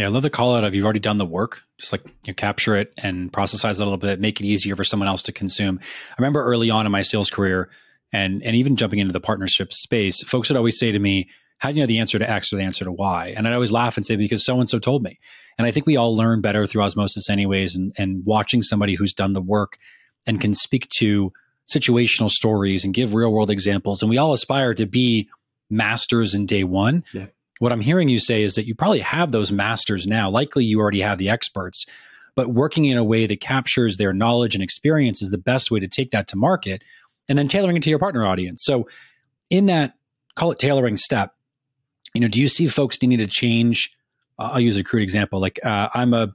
Yeah, I love the call out of you've already done the work. Just like you know, capture it and processize it a little bit, make it easier for someone else to consume. I remember early on in my sales career, and and even jumping into the partnership space, folks would always say to me, "How do you know the answer to X or the answer to Y?" And I'd always laugh and say, "Because so and so told me." And I think we all learn better through osmosis, anyways. And and watching somebody who's done the work and can speak to situational stories and give real world examples, and we all aspire to be masters in day one. Yeah what I'm hearing you say is that you probably have those masters now. Likely you already have the experts, but working in a way that captures their knowledge and experience is the best way to take that to market and then tailoring it to your partner audience. So in that call it tailoring step, you know, do you see folks needing to change? Uh, I'll use a crude example. Like uh, I'm a,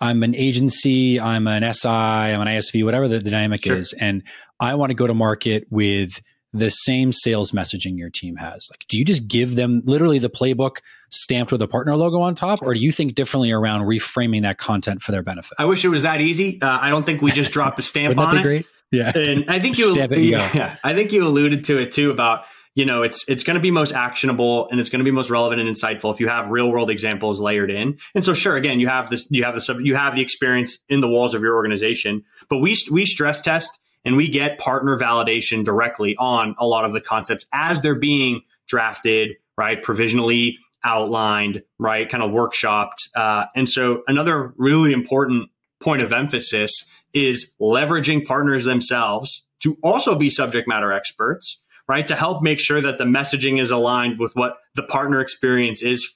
I'm an agency, I'm an SI, I'm an ISV, whatever the, the dynamic sure. is, and I want to go to market with the same sales messaging your team has? Like, do you just give them literally the playbook stamped with a partner logo on top, or do you think differently around reframing that content for their benefit? I wish it was that easy. Uh, I don't think we just dropped a stamp on it. Great? Yeah, and I think you, Stamp it and yeah, I think you alluded to it too about you know it's it's going to be most actionable and it's going to be most relevant and insightful if you have real world examples layered in. And so, sure, again, you have this, you have the sub, you have the experience in the walls of your organization, but we we stress test and we get partner validation directly on a lot of the concepts as they're being drafted, right? Provisionally outlined, right? Kind of workshopped. Uh, and so another really important point of emphasis is leveraging partners themselves to also be subject matter experts, right? To help make sure that the messaging is aligned with what the partner experience is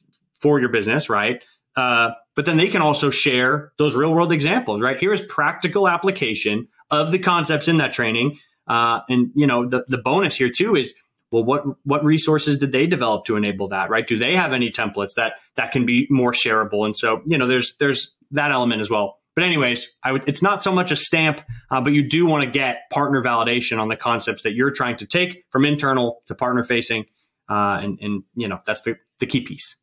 for your business, right? Uh, but then they can also share those real world examples, right? Here's practical application of the concepts in that training. Uh, and you know, the, the bonus here too is, well, what what resources did they develop to enable that? Right? Do they have any templates that that can be more shareable? And so, you know, there's there's that element as well. But anyways, I would, it's not so much a stamp, uh, but you do want to get partner validation on the concepts that you're trying to take from internal to partner facing, uh, and and you know that's the the key piece.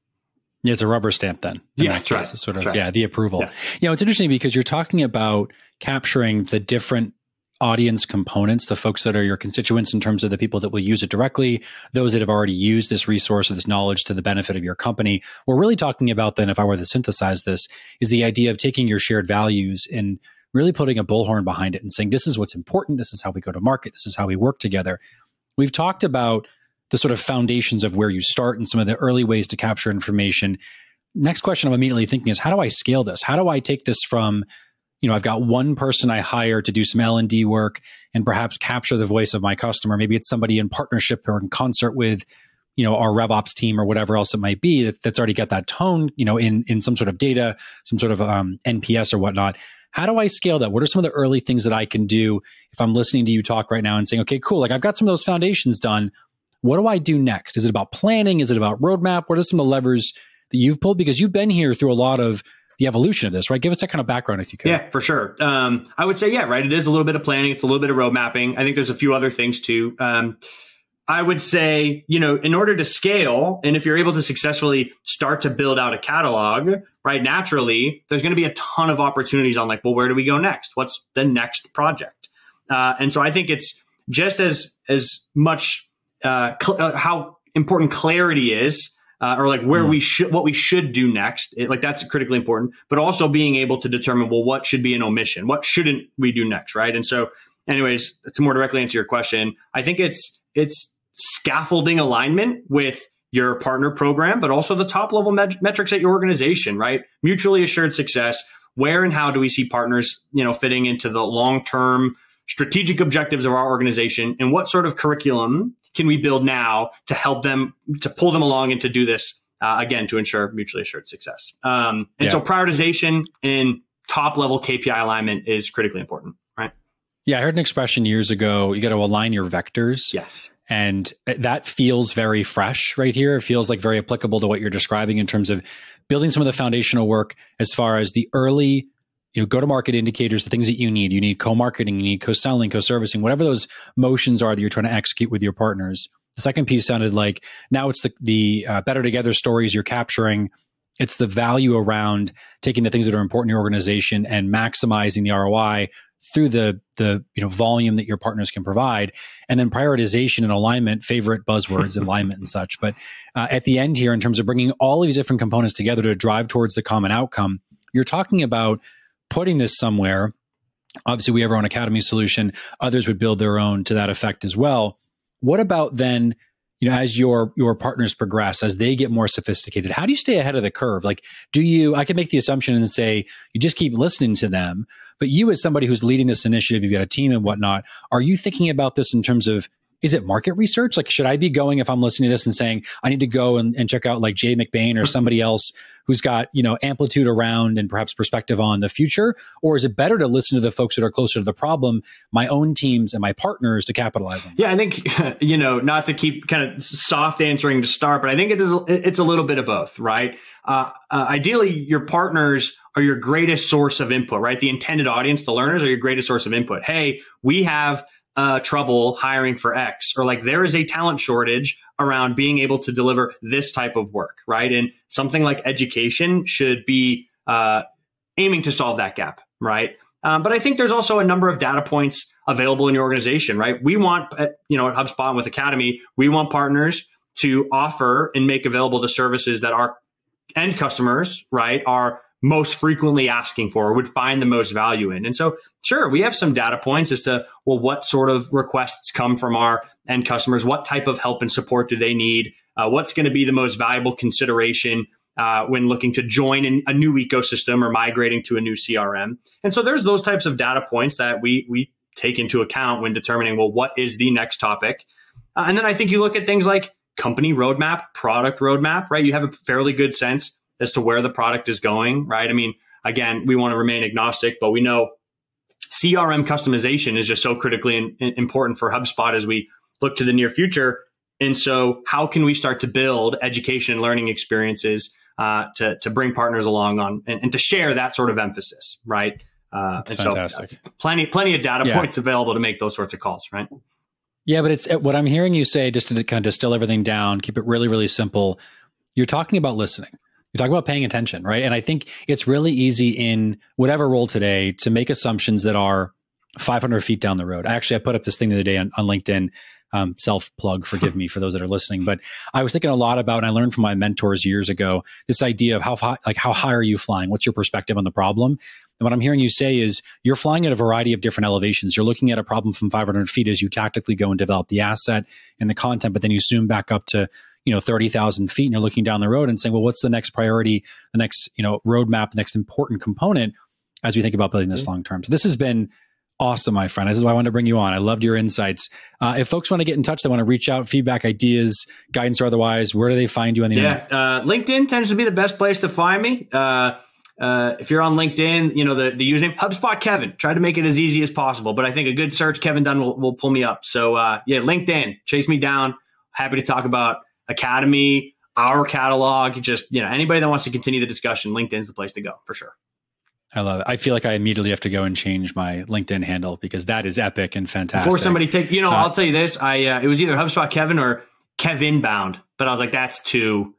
Yeah, it's a rubber stamp then. Yeah, that's right. It's sort of right. yeah, the approval. Yeah. You know, it's interesting because you're talking about capturing the different audience components, the folks that are your constituents in terms of the people that will use it directly, those that have already used this resource or this knowledge to the benefit of your company. We're really talking about then, if I were to synthesize this, is the idea of taking your shared values and really putting a bullhorn behind it and saying, this is what's important. This is how we go to market. This is how we work together. We've talked about the sort of foundations of where you start and some of the early ways to capture information. Next question I'm immediately thinking is how do I scale this? How do I take this from, you know, I've got one person I hire to do some L&D work and perhaps capture the voice of my customer. Maybe it's somebody in partnership or in concert with, you know, our RevOps team or whatever else it might be that, that's already got that tone, you know, in, in some sort of data, some sort of um, NPS or whatnot. How do I scale that? What are some of the early things that I can do if I'm listening to you talk right now and saying, okay, cool, like I've got some of those foundations done what do I do next? Is it about planning? Is it about roadmap? What are some of the levers that you've pulled? Because you've been here through a lot of the evolution of this, right? Give us that kind of background if you could. Yeah, for sure. Um, I would say, yeah, right. It is a little bit of planning. It's a little bit of road mapping. I think there's a few other things too. Um, I would say, you know, in order to scale, and if you're able to successfully start to build out a catalog, right, naturally, there's going to be a ton of opportunities on like, well, where do we go next? What's the next project? Uh, and so I think it's just as as much uh, cl- uh, how important clarity is, uh, or like where mm. we should, what we should do next. It, like that's critically important, but also being able to determine, well, what should be an omission? What shouldn't we do next? Right. And so, anyways, to more directly answer your question, I think it's, it's scaffolding alignment with your partner program, but also the top level met- metrics at your organization, right? Mutually assured success. Where and how do we see partners, you know, fitting into the long term strategic objectives of our organization and what sort of curriculum can we build now to help them to pull them along and to do this uh, again to ensure mutually assured success? Um, and yeah. so prioritization and top level kpi alignment is critically important right? Yeah i heard an expression years ago you got to align your vectors. Yes. And that feels very fresh right here. It feels like very applicable to what you're describing in terms of building some of the foundational work as far as the early you know, go to market indicators, the things that you need. You need co-marketing, you need co-selling, co-servicing, whatever those motions are that you're trying to execute with your partners. The second piece sounded like now it's the the uh, better together stories you're capturing. It's the value around taking the things that are important in your organization and maximizing the ROI through the the you know volume that your partners can provide, and then prioritization and alignment, favorite buzzwords, alignment and such. But uh, at the end here, in terms of bringing all of these different components together to drive towards the common outcome, you're talking about putting this somewhere. Obviously, we have our own academy solution. Others would build their own to that effect as well. What about then? you know as your your partners progress as they get more sophisticated how do you stay ahead of the curve like do you i can make the assumption and say you just keep listening to them but you as somebody who's leading this initiative you've got a team and whatnot are you thinking about this in terms of is it market research? Like, should I be going if I'm listening to this and saying I need to go and, and check out like Jay McBain or somebody else who's got you know amplitude around and perhaps perspective on the future, or is it better to listen to the folks that are closer to the problem, my own teams and my partners to capitalize on? Yeah, I think you know not to keep kind of soft answering to start, but I think it is it's a little bit of both, right? Uh, uh, ideally, your partners are your greatest source of input, right? The intended audience, the learners, are your greatest source of input. Hey, we have uh, trouble hiring for X, or like there is a talent shortage around being able to deliver this type of work, right? And something like education should be uh, aiming to solve that gap, right? Um, but I think there's also a number of data points available in your organization, right? We want, uh, you know, at HubSpot with Academy, we want partners to offer and make available the services that our end customers, right, are most frequently asking for or would find the most value in. And so, sure, we have some data points as to, well, what sort of requests come from our end customers? What type of help and support do they need? Uh, what's going to be the most valuable consideration uh, when looking to join in a new ecosystem or migrating to a new CRM? And so, there's those types of data points that we, we take into account when determining, well, what is the next topic? Uh, and then I think you look at things like company roadmap, product roadmap, right? You have a fairly good sense as to where the product is going, right? I mean, again, we want to remain agnostic, but we know CRM customization is just so critically in, in, important for HubSpot as we look to the near future. And so, how can we start to build education and learning experiences uh, to to bring partners along on and, and, to share that sort of emphasis, right? Uh, That's and fantastic. So, uh, plenty plenty of data yeah. points available to make those sorts of calls, right? Yeah, but it's what I'm hearing you say. Just to kind of distill everything down, keep it really really simple. You're talking about listening you talk about paying attention, right? And I think it's really easy in whatever role today to make assumptions that are 500 feet down the road. Actually, I put up this thing the other day on, on LinkedIn. Um, self plug, forgive me for those that are listening, but I was thinking a lot about, and I learned from my mentors years ago, this idea of how high, like how high are you flying? What's your perspective on the problem? And what I'm hearing you say is you're flying at a variety of different elevations. You're looking at a problem from 500 feet as you tactically go and develop the asset and the content, but then you zoom back up to you know 30,000 feet and you're looking down the road and saying, well, what's the next priority, the next you know roadmap, the next important component as we think about building this mm-hmm. long term. So this has been awesome, my friend. This is why I wanted to bring you on. I loved your insights. Uh, if folks want to get in touch, they want to reach out, feedback, ideas, guidance, or otherwise, where do they find you on the yeah, internet? Uh, LinkedIn tends to be the best place to find me. Uh, uh, if you're on LinkedIn, you know the, the username HubSpot Kevin. Try to make it as easy as possible, but I think a good search Kevin Dunn will, will pull me up. So uh, yeah, LinkedIn, chase me down. Happy to talk about Academy, our catalog, just, you know, anybody that wants to continue the discussion, LinkedIn's the place to go for sure. I love it. I feel like I immediately have to go and change my LinkedIn handle because that is epic and fantastic. Before somebody take, you know, uh, I'll tell you this. I uh, it was either HubSpot Kevin or Kevin Bound, but I was like, that's too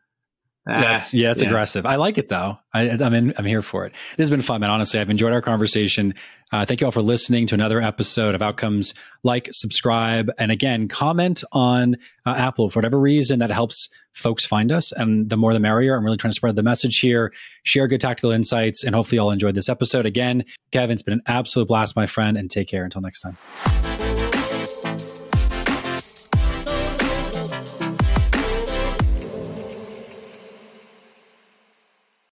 that's yeah, it's yeah. aggressive. I like it though. I, am in, I'm here for it. This has been fun, man. Honestly, I've enjoyed our conversation. Uh, thank you all for listening to another episode of Outcomes. Like, subscribe, and again, comment on uh, Apple for whatever reason that helps folks find us. And the more the merrier. I'm really trying to spread the message here. Share good tactical insights, and hopefully, you all enjoyed this episode. Again, Kevin, it's been an absolute blast, my friend, and take care until next time.